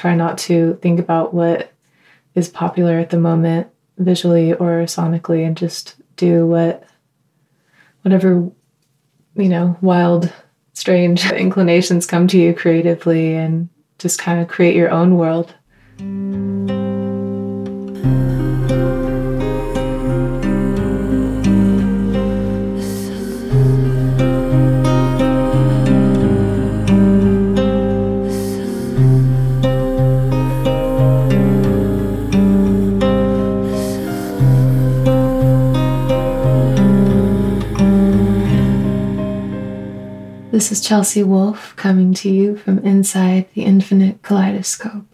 try not to think about what is popular at the moment visually or sonically and just do what whatever you know wild strange inclinations come to you creatively and just kind of create your own world This is Chelsea Wolfe coming to you from inside the infinite kaleidoscope.